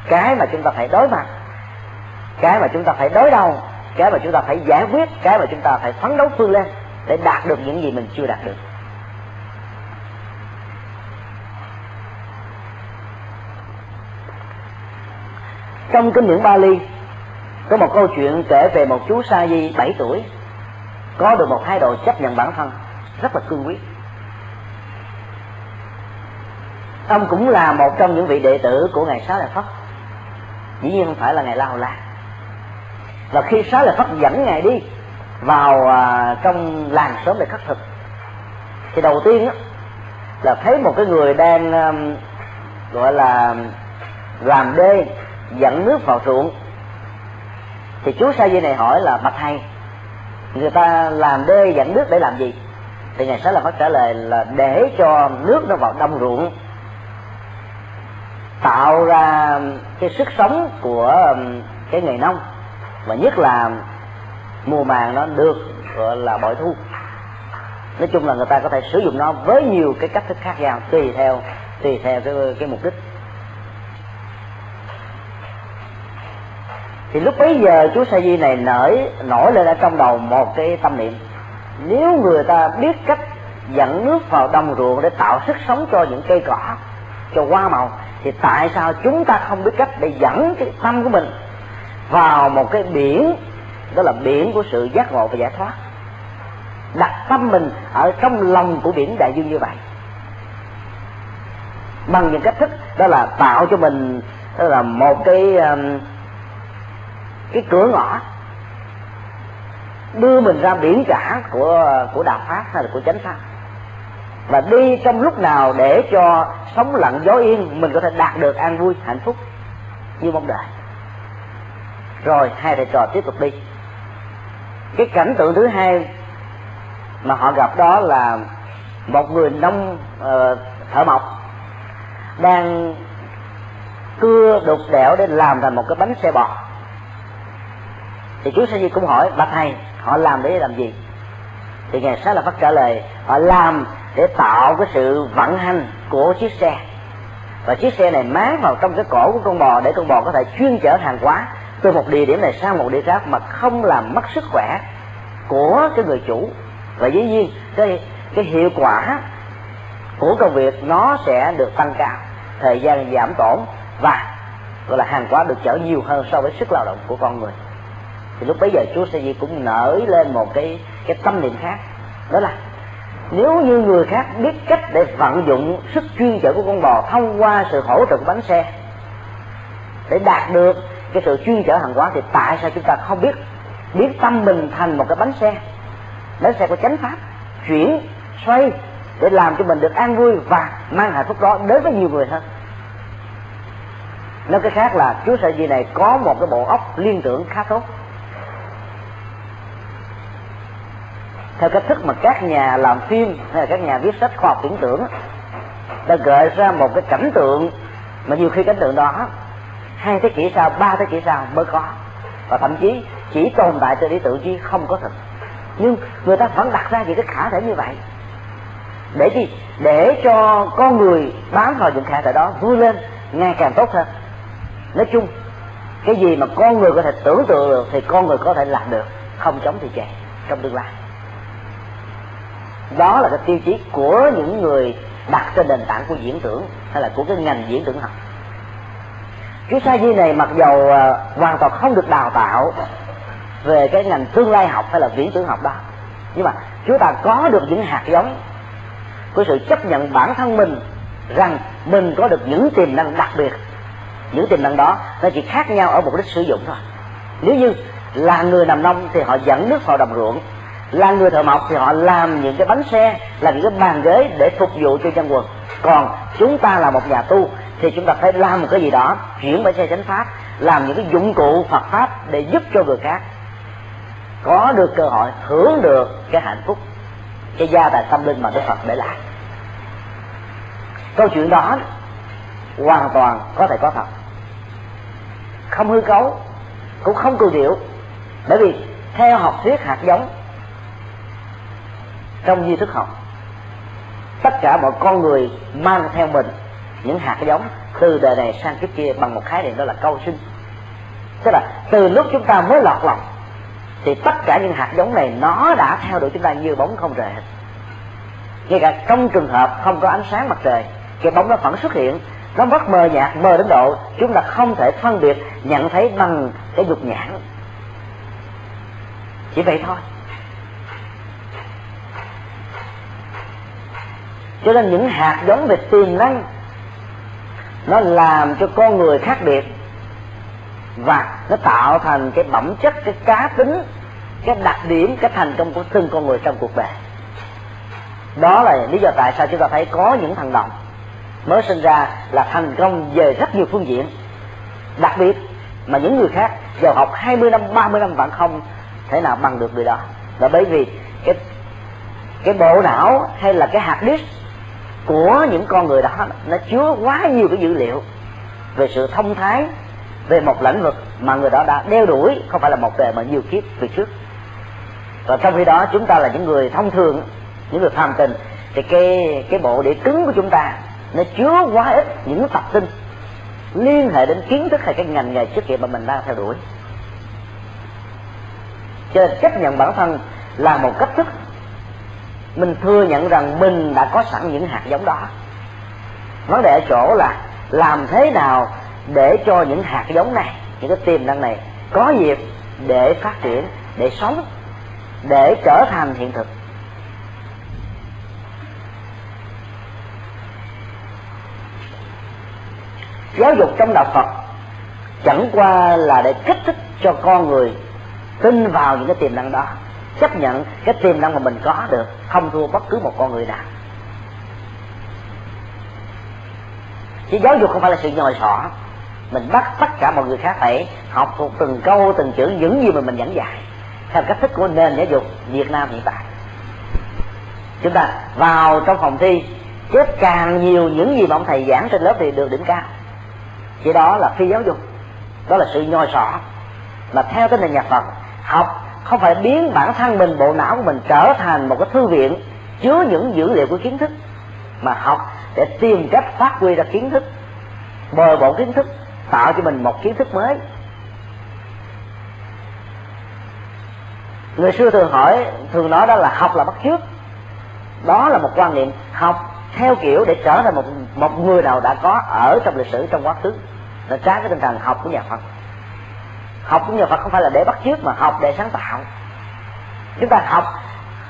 cái mà chúng ta phải đối mặt. Cái mà chúng ta phải đối đầu. Cái mà chúng ta phải giải quyết. Cái mà chúng ta phải phấn đấu vươn lên để đạt được những gì mình chưa đạt được. Trong kinh điển Bali, có một câu chuyện kể về một chú sa di 7 tuổi. Có được một thái độ chấp nhận bản thân. Rất là cương quyết. Ông cũng là một trong những vị đệ tử của ngài xá lợi phất dĩ nhiên không phải là ngài la hầu la. Và khi xá lợi phất dẫn ngài đi vào à, trong làng sớm để khắc thực thì đầu tiên á, là thấy một cái người đang gọi là làm đê dẫn nước vào ruộng. Thì chú sa di này hỏi là bạch thầy người ta làm đê dẫn nước để làm gì? Thì ngài sẽ là phát trả lời là để cho nước nó vào đông ruộng tạo ra cái sức sống của um, cái nghề nông. Và nhất là mùa màng nó được gọi là bội thu. Nói chung là người ta có thể sử dụng nó với nhiều cái cách thức khác nhau tùy theo tùy theo cái, cái mục đích. Thì lúc bấy giờ chú sa di này nổi nổi lên ở trong đầu một cái tâm niệm. Nếu người ta biết cách dẫn nước vào đồng ruộng để tạo sức sống cho những cây cỏ cho hoa màu thì tại sao chúng ta không biết cách để dẫn cái tâm của mình vào một cái biển, đó là biển của sự giác ngộ và giải thoát? Đặt tâm mình ở trong lòng của biển đại dương như vậy. Bằng những cách thức, đó là tạo cho mình, đó là một cái um, cái cửa ngõ. Đưa mình ra biển cả của của đạo pháp hay là của chánh pháp và đi trong lúc nào để cho sống lặng gió yên mình có thể đạt được an vui hạnh phúc như mong đợi. Rồi hai thầy trò tiếp tục đi. Cái cảnh tượng thứ hai mà họ gặp đó là một người nông uh, thợ mộc đang cưa đục đẽo để làm thành một cái bánh xe bò. Thì chú sa di cũng hỏi bạch thầy họ làm để làm gì? Thì ngài sát là phát trả lời họ làm để tạo cái sự vận hành của chiếc xe. Và chiếc xe này máng vào trong cái cổ của con bò để con bò có thể chuyên chở hàng hóa từ một địa điểm này sang một địa khác mà không làm mất sức khỏe của cái người chủ. Và dĩ nhiên, cái cái hiệu quả của công việc nó sẽ được tăng cao, thời gian giảm tổn và, gọi là, hàng hóa được chở nhiều hơn so với sức lao động của con người. Thì lúc bấy giờ chúa sẽ gì cũng nở lên một cái cái tâm niệm khác, đó là nếu như người khác biết cách để vận dụng sức chuyên chở của con bò thông qua sự hỗ trợ của bánh xe, để đạt được cái sự chuyên chở hàng hóa thì tại sao chúng ta không biết? Biến tâm mình thành một cái bánh xe. Bánh xe của chánh pháp, chuyển, xoay, để làm cho mình được an vui và mang hạnh phúc đó đến với nhiều người hơn. Nói cái khác là chúa sợi gì này có một cái bộ óc liên tưởng khá tốt. Theo cách thức mà các nhà làm phim hay là các nhà viết sách khoa học tưởng tượng đã gợi ra một cái cảnh tượng mà nhiều khi cảnh tượng đó hai thế kỷ sau, ba thế kỷ sau mới có. Và thậm chí chỉ tồn tại trên lý tưởng chứ không có thật nhưng người ta vẫn đặt ra những cái khả thể như vậy. Để gì? Để cho con người bám vào những khả thể đó vui lên, ngày càng tốt hơn. Nói chung, cái gì mà con người có thể tưởng tượng được thì con người có thể làm được, không chống thì chạy trong tương lai đó là cái tiêu chí của những người đặt trên nền tảng của diễn tưởng hay là của cái ngành diễn tưởng học. Chú sa di này mặc dầu à, hoàn toàn không được đào tạo về cái ngành tương lai học hay là viễn tưởng học đó, nhưng mà chúng ta có được những hạt giống của sự chấp nhận bản thân mình rằng mình có được những tiềm năng đặc biệt. Những tiềm năng đó nó chỉ khác nhau ở mục đích sử dụng thôi. Nếu như là người nằm nông thì họ dẫn nước vào đồng ruộng là người thợ mộc thì họ làm những cái bánh xe làm những cái bàn ghế để phục vụ cho dân quần. Còn chúng ta là một nhà tu thì chúng ta phải làm một cái gì đó, chuyển bánh xe chánh pháp, làm những cái dụng cụ phật pháp để giúp cho người khác có được cơ hội hưởng được cái hạnh phúc, cái gia tài tâm linh mà đức phật để lại. Câu chuyện đó hoàn toàn có thể có thật. Không hư cấu, cũng không cường điệu bởi vì theo học thuyết hạt giống trong di thức học. Tất cả mọi con người mang theo mình những hạt giống từ đời này sang kiếp kia bằng một khái niệm đó là câu sinh. Tức là từ lúc chúng ta mới lọt lòng, thì tất cả những hạt giống này nó đã theo đuổi chúng ta như bóng không rời ngay cả trong trường hợp không có ánh sáng mặt trời, cái bóng nó vẫn xuất hiện, nó rất mờ nhạt, mờ đến độ chúng ta không thể phân biệt, nhận thấy bằng cái dục nhãn. Chỉ vậy thôi. Cho nên những hạt giống về tiềm năng, nó làm cho con người khác biệt. Và nó tạo thành cái bẩm chất, cái cá tính, cái đặc điểm, cái thành công của từng con người trong cuộc đời. Đó là lý do tại sao chúng ta thấy có những thằng đồng mới sinh ra là thành công về rất nhiều phương diện. Đặc biệt mà những người khác giàu học 20 năm 30 năm vẫn không thể nào bằng được người đó. Là bởi vì cái cái bộ não hay là cái hạt disk của những con người đó, nó chứa quá nhiều cái dữ liệu về sự thông thái, về một lĩnh vực mà người đó đã đeo đuổi, không phải là một đời mà nhiều kiếp về trước. Và trong khi đó, chúng ta là những người thông thường, những người phàm tình, thì cái cái bộ đĩa cứng của chúng ta, nó chứa quá ít những tập tin liên hệ đến kiến thức hay cái ngành nghề chức nghiệp mà mình đang theo đuổi. Cho nên chấp nhận bản thân là một cách thức mình thừa nhận rằng mình đã có sẵn những hạt giống đó. Vấn đề ở chỗ là làm thế nào để cho những hạt giống này, những cái tiềm năng này có dịp để phát triển, để sống, để trở thành hiện thực. Giáo dục trong đạo phật chẳng qua là để kích thích cho con người tin vào những cái tiềm năng đó chấp nhận cái tiềm năng mà mình có được, không thua bất cứ một con người nào. Chứ giáo dục không phải là sự nhồi sọ mình bắt tất cả mọi người khác phải học thuộc từng câu, từng chữ những gì mà mình dẫn dạy, theo cách thức của nền giáo dục Việt Nam hiện tại. Chúng ta vào trong phòng thi, chép càng nhiều những gì mà ông thầy giảng trên lớp thì được điểm cao. Chỉ đó là phi giáo dục, đó là sự nhồi sọ mà theo cái nền nhà Phật, học không phải biến bản thân mình, bộ não của mình trở thành một cái thư viện chứa những dữ liệu của kiến thức, mà học để tìm cách phát huy ra kiến thức, bồi bổ kiến thức, tạo cho mình một kiến thức mới. Người xưa thường hỏi, thường nói đó là học là bắt chước. Đó là một quan niệm học theo kiểu để trở thành một một người nào đã có ở trong lịch sử, trong quá khứ. Là trái cái tinh thần học của nhà Phật học của nhà Phật không phải là để bắt chước mà học để sáng tạo. Chúng ta học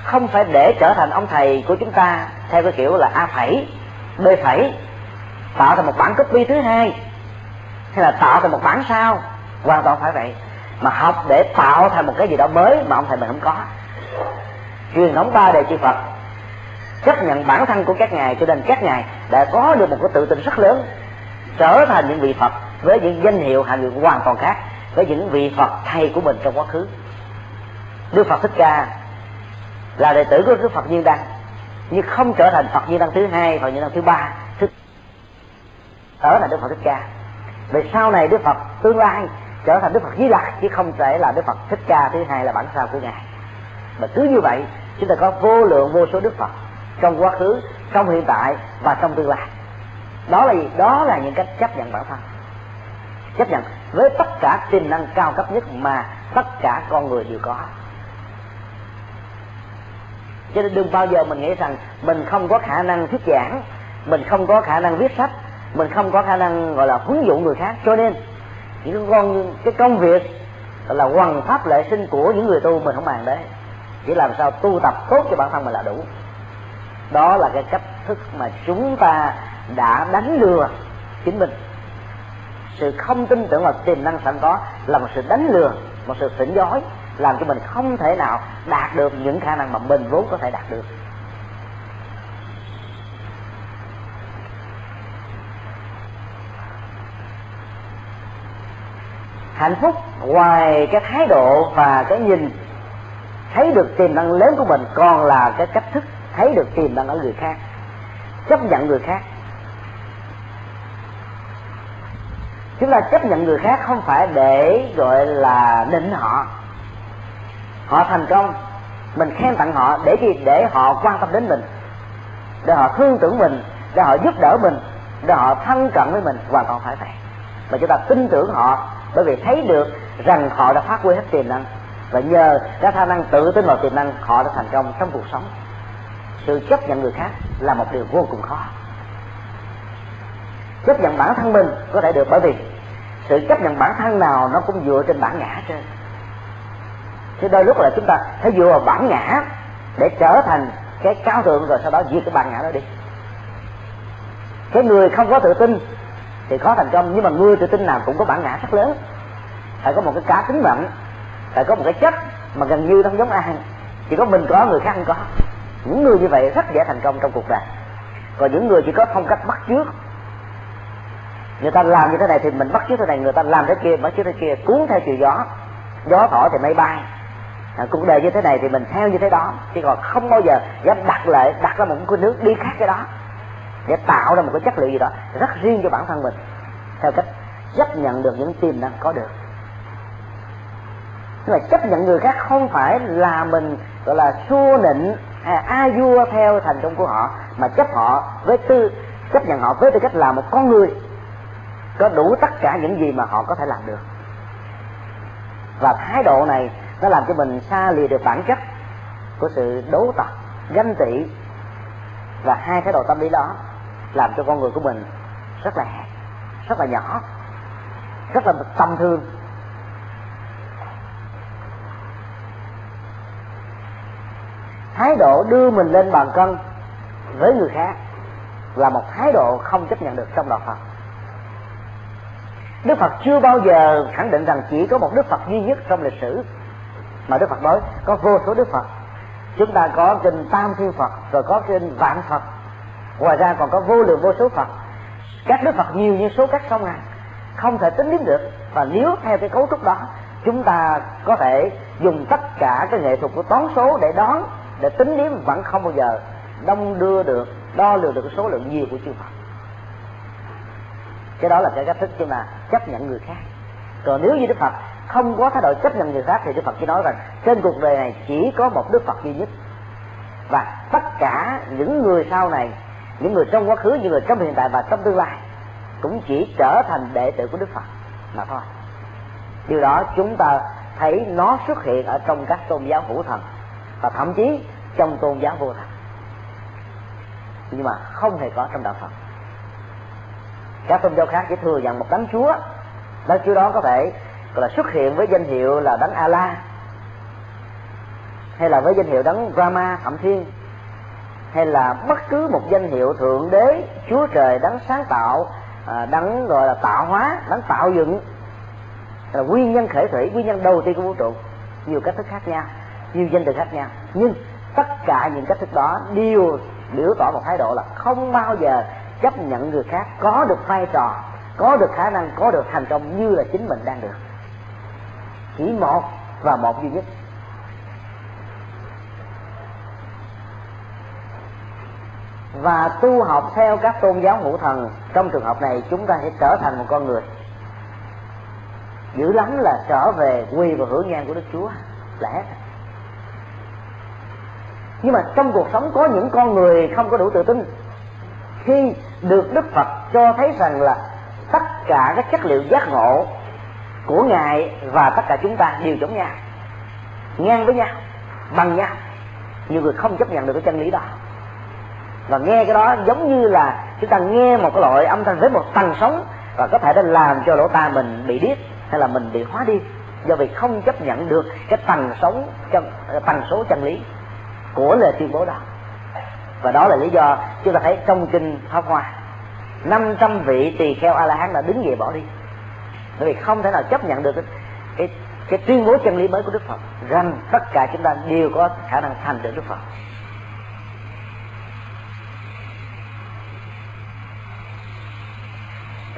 không phải để trở thành ông thầy của chúng ta theo cái kiểu là a phẩy, b phẩy, tạo thành một bản copy thứ hai, hay là tạo thành một bản sao. Hoàn toàn phải vậy. Mà học để tạo thành một cái gì đó mới mà ông thầy mình không có. Truyền thống ba đề chư Phật, chấp nhận bản thân của các ngài cho nên các ngài đã có được một cái tự tin rất lớn, trở thành những vị Phật với những danh hiệu hạng người hoàn toàn khác với những vị Phật thầy của mình trong quá khứ. Đức Phật Thích Ca là đệ tử của Đức Phật như Đăng, nhưng không trở thành Phật như Đăng thứ hai và như Đăng thứ ba. Thứ ở là Đức Phật Thích Ca. Về sau này Đức Phật tương lai trở thành Đức Phật Di Lặc, chứ không thể là Đức Phật Thích Ca thứ hai là bản sao của ngài. Mà cứ như vậy, chúng ta có vô lượng vô số Đức Phật trong quá khứ, trong hiện tại và trong tương lai. Đó là gì? Đó là những cách chấp nhận bản thân. Chấp nhận với tất cả tiềm năng cao cấp nhất mà tất cả con người đều có. Cho nên đừng bao giờ mình nghĩ rằng mình không có khả năng thuyết giảng, mình không có khả năng viết sách, mình không có khả năng, gọi là, huấn dụ người khác. Cho nên, những con, cái công việc là hoàn pháp lệ sinh của những người tu mình không bàn đấy. Chỉ làm sao tu tập tốt cho bản thân mình là đủ. Đó là cái cách thức mà chúng ta đã đánh lừa chính mình sự không tin tưởng vào tiềm năng sẵn có là một sự đánh lừa, một sự phỉnh dối, làm cho mình không thể nào đạt được những khả năng mà mình vốn có thể đạt được. Hạnh phúc ngoài cái thái độ và cái nhìn, thấy được tiềm năng lớn của mình còn là cái cách thức thấy được tiềm năng ở người khác, chấp nhận người khác. Chúng ta chấp nhận người khác không phải để, gọi là, định họ. Họ thành công, mình khen tặng họ để gì? Để họ quan tâm đến mình, để họ thương tưởng mình, để họ giúp đỡ mình, để họ thân cận với mình. Hoàn toàn phải vậy. Mà chúng ta tin tưởng họ, bởi vì thấy được rằng họ đã phát huy hết tiềm năng. Và nhờ cái khả năng tự tin vào tiềm năng, họ đã thành công trong cuộc sống. Sự chấp nhận người khác là một điều vô cùng khó. Chấp nhận bản thân mình có thể được bởi vì sự chấp nhận bản thân nào nó cũng dựa trên bản ngã trên Thế đôi lúc là chúng ta phải dựa vào bản ngã để trở thành cái cao thượng rồi sau đó diệt cái bản ngã đó đi. Cái người không có tự tin thì khó thành công, nhưng mà người tự tin nào cũng có bản ngã rất lớn. Phải có một cái cá tính mạnh, phải có một cái chất mà gần như không giống ai. Chỉ có mình có, người khác không có. Những người như vậy rất dễ thành công trong cuộc đời. Còn những người chỉ có phong cách bắt chước người ta làm như thế này thì mình bắt chước thế này người ta làm thế kia bắt chước thế kia cuốn theo chiều gió. Gió thổi thì mây bay. À, cuộc đời như thế này thì mình theo như thế đó. Chứ còn không bao giờ dám đặt lại đặt ra một cái nước đi khác cái đó để tạo ra một cái chất liệu gì đó rất riêng cho bản thân mình. Theo cách chấp nhận được những tiềm năng có được. Nhưng mà chấp nhận người khác không phải là mình gọi là xua nịnh hay a vua theo thành công của họ mà chấp họ với tư chấp nhận họ với tư cách là một con người có đủ tất cả những gì mà họ có thể làm được. Và thái độ này nó làm cho mình xa lìa được bản chất của sự đố tập ganh tị và hai thái độ tâm lý đó làm cho con người của mình rất là hẹp, rất là nhỏ, rất là tâm thương thái độ đưa mình lên bàn cân với người khác là một thái độ không chấp nhận được trong đạo Phật. Đức Phật chưa bao giờ khẳng định rằng chỉ có một Đức Phật duy nhất trong lịch sử mà Đức Phật nói có vô số Đức Phật. Chúng ta có trên Tam Thiên Phật rồi có trên Vạn Phật. Ngoài ra còn có vô lượng vô số Phật. Các Đức Phật nhiều như số các sông ngàn. Không thể tính đến được. Và nếu theo cái cấu trúc đó chúng ta có thể dùng tất cả cái nghệ thuật của toán số để đón, để tính đến vẫn không bao giờ đông đưa được đo lường được số lượng nhiều của chư Phật cái đó là cái cách thức chúng ta chấp nhận người khác. Còn nếu như Đức Phật không có thái độ chấp nhận người khác thì Đức Phật chỉ nói rằng, trên cuộc đời này chỉ có một Đức Phật duy nhất. Và tất cả những người sau này, những người trong quá khứ, những người trong hiện tại và trong tương lai cũng chỉ trở thành đệ tử của Đức Phật mà thôi. Điều đó chúng ta thấy nó xuất hiện ở trong các tôn giáo hữu thần và thậm chí trong tôn giáo vô thần. Nhưng mà không hề có trong đạo phật các tôn giáo khác chỉ thừa nhận một đấng chúa. Đấng chúa đó có thể, gọi là, xuất hiện với danh hiệu là đấng a la hay là với danh hiệu đấng brahma thậm thiên. Hay là bất cứ một danh hiệu thượng đế, chúa trời đấng sáng tạo à, đấng, gọi là, tạo hóa, đấng tạo dựng. Là nguyên nhân khởi thủy, nguyên nhân đầu tiên của vũ trụ. Nhiều cách thức khác nhau, nhiều danh từ khác nhau. Nhưng tất cả những cách thức đó đều biểu tỏ một thái độ là không bao giờ chấp nhận người khác, có được vai trò, có được khả năng, có được thành công như là chính mình đang được. Chỉ một và một duy nhất. Và tu học theo các tôn giáo ngũ thần, trong trường hợp này chúng ta sẽ trở thành một con người. Dữ lắm là trở về quy và hưởng ngang của đức chúa là hết nhưng mà trong cuộc sống có những con người không có đủ tự tin. Khi được đức phật cho thấy rằng là tất cả các chất liệu giác ngộ của ngài và tất cả chúng ta đều giống nhau, ngang với nhau, bằng nhau. Nhiều người không chấp nhận được cái chân lý đó. Và nghe cái đó giống như là chúng ta nghe một cái loại âm thanh với một tầng sóng và có thể đã làm cho lỗ tai mình bị điếc hay là mình bị hóa đi do vì không chấp nhận được cái tần sống chân tần số chân lý của lời tuyên bố đó và đó là lý do chúng ta thấy trong kinh pháp hoa 500 vị tỳ kheo a la hán đã đứng dậy bỏ đi. Bởi vì không thể nào chấp nhận được cái, cái cái tuyên bố chân lý mới của đức phật rằng tất cả chúng ta đều có khả năng thành được đức phật.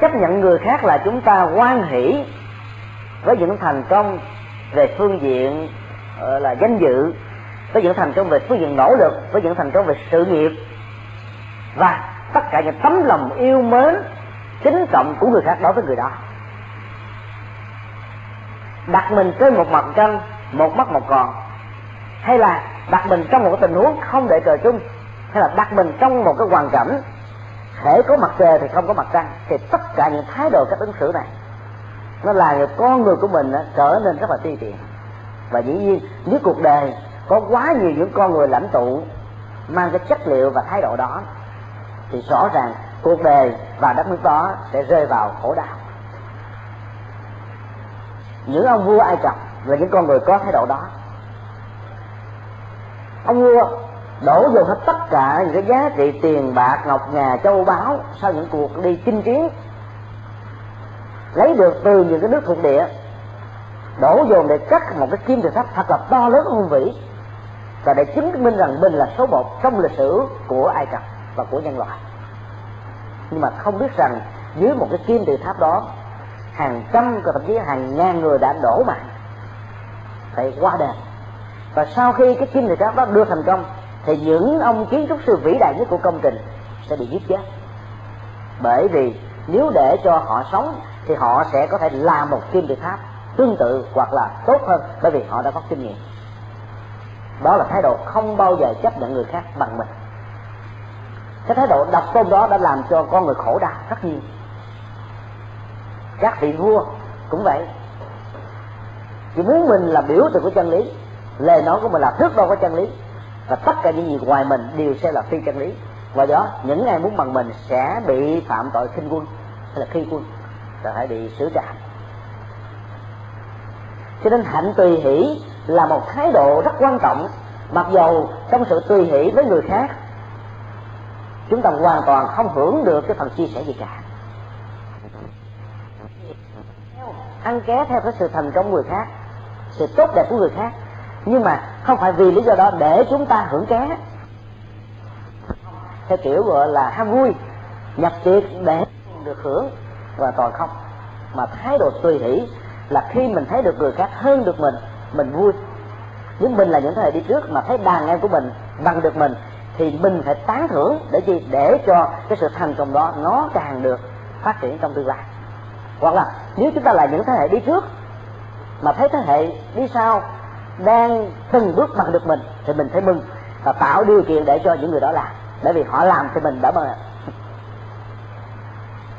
Chấp nhận người khác là chúng ta quan hỷ với những thành công về phương diện ờ, là danh dự với những thành công về phương diện nỗ lực với những thành công về sự nghiệp. Và tất cả những tấm lòng yêu mến, kính trọng của người khác đối với người đó. Đặt mình trên một mặt trăng, một mắt một còn. Hay là đặt mình trong một cái tình huống không để cờ chung, hay là đặt mình trong một cái hoàn cảnh thể có mặt trời thì không có mặt trăng, thì tất cả những thái độ cách ứng xử này, nó làm cho con người của mình trở nên rất là ti tiện. Và dĩ nhiên, nếu cuộc đời có quá nhiều những con người lãnh tụ, mang cái chất liệu và thái độ đó, thì rõ ràng cuộc đời và đất nước đó sẽ rơi vào khổ đau. Những ông vua ai cập là những con người có thái độ đó, ông vua đổ dồn hết tất cả những cái giá trị tiền bạc, ngọc ngà, châu báu sau những cuộc đi chinh chiến, lấy được từ những cái nước thuộc địa, đổ dồn để cắt một cái kim tự tháp thật là to lớn hùng vĩ và để chứng minh rằng mình là số một trong lịch sử của ai cập và của nhân loại. Nhưng mà không biết rằng dưới một cái kim tự tháp đó, hàng trăm thậm chí hàng ngàn người đã đổ mạng, phải qua đời và sau khi cái kim tự tháp đó đưa thành công, thì những ông kiến trúc sư vĩ đại nhất của công trình sẽ bị giết chết. Bởi vì nếu để cho họ sống, thì họ sẽ có thể làm một kim tự tháp tương tự hoặc là tốt hơn, bởi vì họ đã có kinh nghiệm đó là thái độ không bao giờ chấp nhận người khác bằng mình. Cái thái độ độc tôn đó đã làm cho con người khổ đau rất nhiều. Các vị vua cũng vậy. Chỉ muốn mình là biểu tượng của chân lý lời nói của mình là thước đo của chân lý, và tất cả những gì ngoài mình đều sẽ là phi chân lý. Và đó, những ai muốn bằng mình sẽ bị phạm tội khinh quân hay là khi quân. Sẽ phải bị xử trảm. Cho nên hạnh tùy hỷ là một thái độ rất quan trọng, mặc dầu trong sự tùy hỷ với người khác, chúng ta hoàn toàn không hưởng được cái phần chia sẻ gì cả. Ăn ké theo cái sự thành công của người khác, sự tốt đẹp của người khác. Nhưng mà không phải vì lý do đó để chúng ta hưởng ké. Theo kiểu gọi là ham vui, nhập tiệc để được hưởng và toàn không. Mà thái độ tùy hỷ là khi mình thấy được người khác hơn được mình mình vui. Nếu mình là những thế hệ đi trước mà thấy đàn em của mình bằng được mình, thì mình phải tán thưởng để chi để cho cái sự thành công đó nó càng được phát triển trong tương lai. Hoặc là, nếu chúng ta là những thế hệ đi trước mà thấy thế hệ đi sau đang từng bước bằng được mình, thì mình phải mừng và tạo điều kiện để cho những người đó làm. Bởi vì họ làm thì mình đã mừng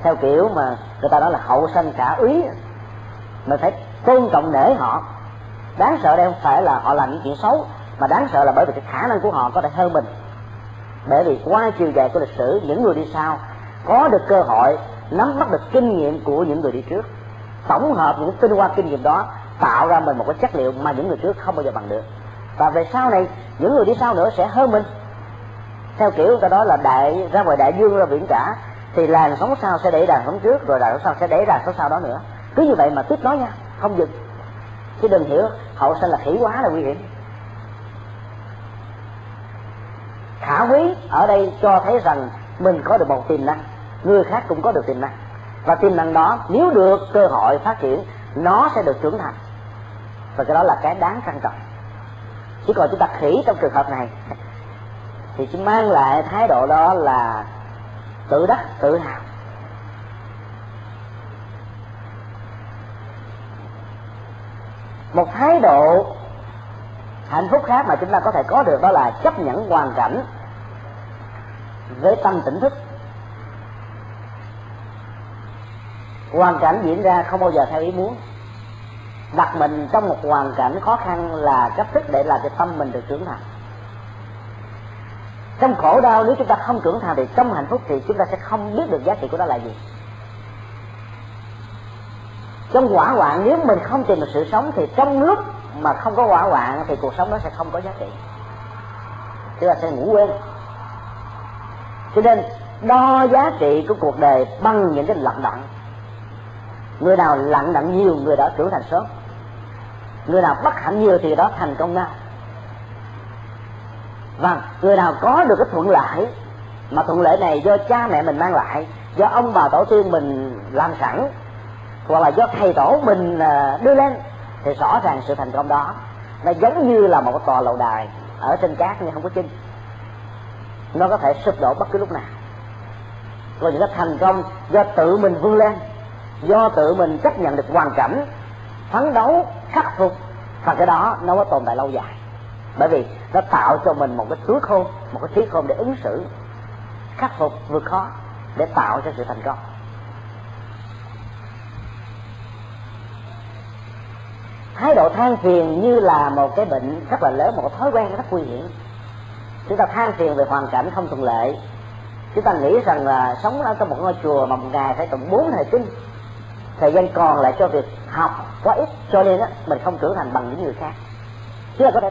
theo kiểu mà người ta nói là hậu sanh cả úy, mình phải tôn trọng nể họ đáng sợ đây không phải là họ làm những chuyện xấu, mà đáng sợ là bởi vì cái khả năng của họ có thể hơn mình. Bởi vì qua chiều dài của lịch sử, những người đi sau có được cơ hội nắm bắt được kinh nghiệm của những người đi trước, tổng hợp những tinh hoa kinh nghiệm đó, tạo ra mình một cái chất liệu mà những người trước không bao giờ bằng được. Và về sau này, những người đi sau nữa sẽ hơn mình. Theo kiểu người ta nói là đại, ra ngoài đại dương ra biển cả, thì làn sóng sau sẽ đẩy đàn sóng trước, rồi làn sóng sau sẽ đẩy đàn sóng sau đó nữa. Cứ như vậy mà tiếp nối nha, không dừng chứ đừng hiểu, hậu sinh là khỉ quá là nguy hiểm. Khả quý ở đây cho thấy rằng mình có được một tiềm năng, người khác cũng có được tiềm năng. Và tiềm năng đó, nếu được cơ hội phát triển, nó sẽ được trưởng thành. Và cái đó là cái đáng trân trọng. Chỉ còn chúng ta khỉ trong trường hợp này, thì chỉ mang lại thái độ đó là tự đắc, tự hào. Một thái độ hạnh phúc khác mà chúng ta có thể có được đó là chấp nhận hoàn cảnh với tâm tỉnh thức. Hoàn cảnh diễn ra không bao giờ theo ý muốn. Đặt mình trong một hoàn cảnh khó khăn là cách thức để làm cho tâm mình được trưởng thành. Trong khổ đau, nếu chúng ta không trưởng thành thì trong hạnh phúc thì chúng ta sẽ không biết được giá trị của nó là gì trong hỏa hoạn, nếu mình không tìm được sự sống thì trong lúc mà không có hỏa hoạn thì cuộc sống nó sẽ không có giá trị. Tức là sẽ ngủ quên. Cho nên, đo giá trị của cuộc đời bằng những cái lặng đặng. Người nào lặng đặng nhiều, người đó trưởng thành sớm. Người nào bất hạnh nhiều thì đó thành công nào và người nào có được cái thuận lợi, mà thuận lợi này do cha mẹ mình mang lại, do ông bà tổ tiên mình làm sẵn hoặc là do thầy tổ mình à, đưa lên, thì rõ ràng sự thành công đó nó giống như là một tòa lầu đài ở trên cát nhưng không có chân nó có thể sụp đổ bất cứ lúc nào. Còn những cái thành công do tự mình vươn lên, do tự mình chấp nhận được hoàn cảnh, phấn đấu, khắc phục, và cái đó nó có tồn tại lâu dài. Bởi vì nó tạo cho mình một cái túi khôn, một cái trí khôn để ứng xử, khắc phục vượt khó, để tạo cho sự thành công. Thái độ than phiền như là một cái bệnh rất là lớn, một thói quen rất nguy hiểm. Chúng ta than phiền về hoàn cảnh không thuận lợi. Chúng ta nghĩ rằng là sống ở trong một ngôi chùa mà một ngày phải tụng bốn thời kinh, thời gian còn lại cho việc học quá ít, cho nên á, mình không trưởng thành bằng những người khác. Chứ là có thể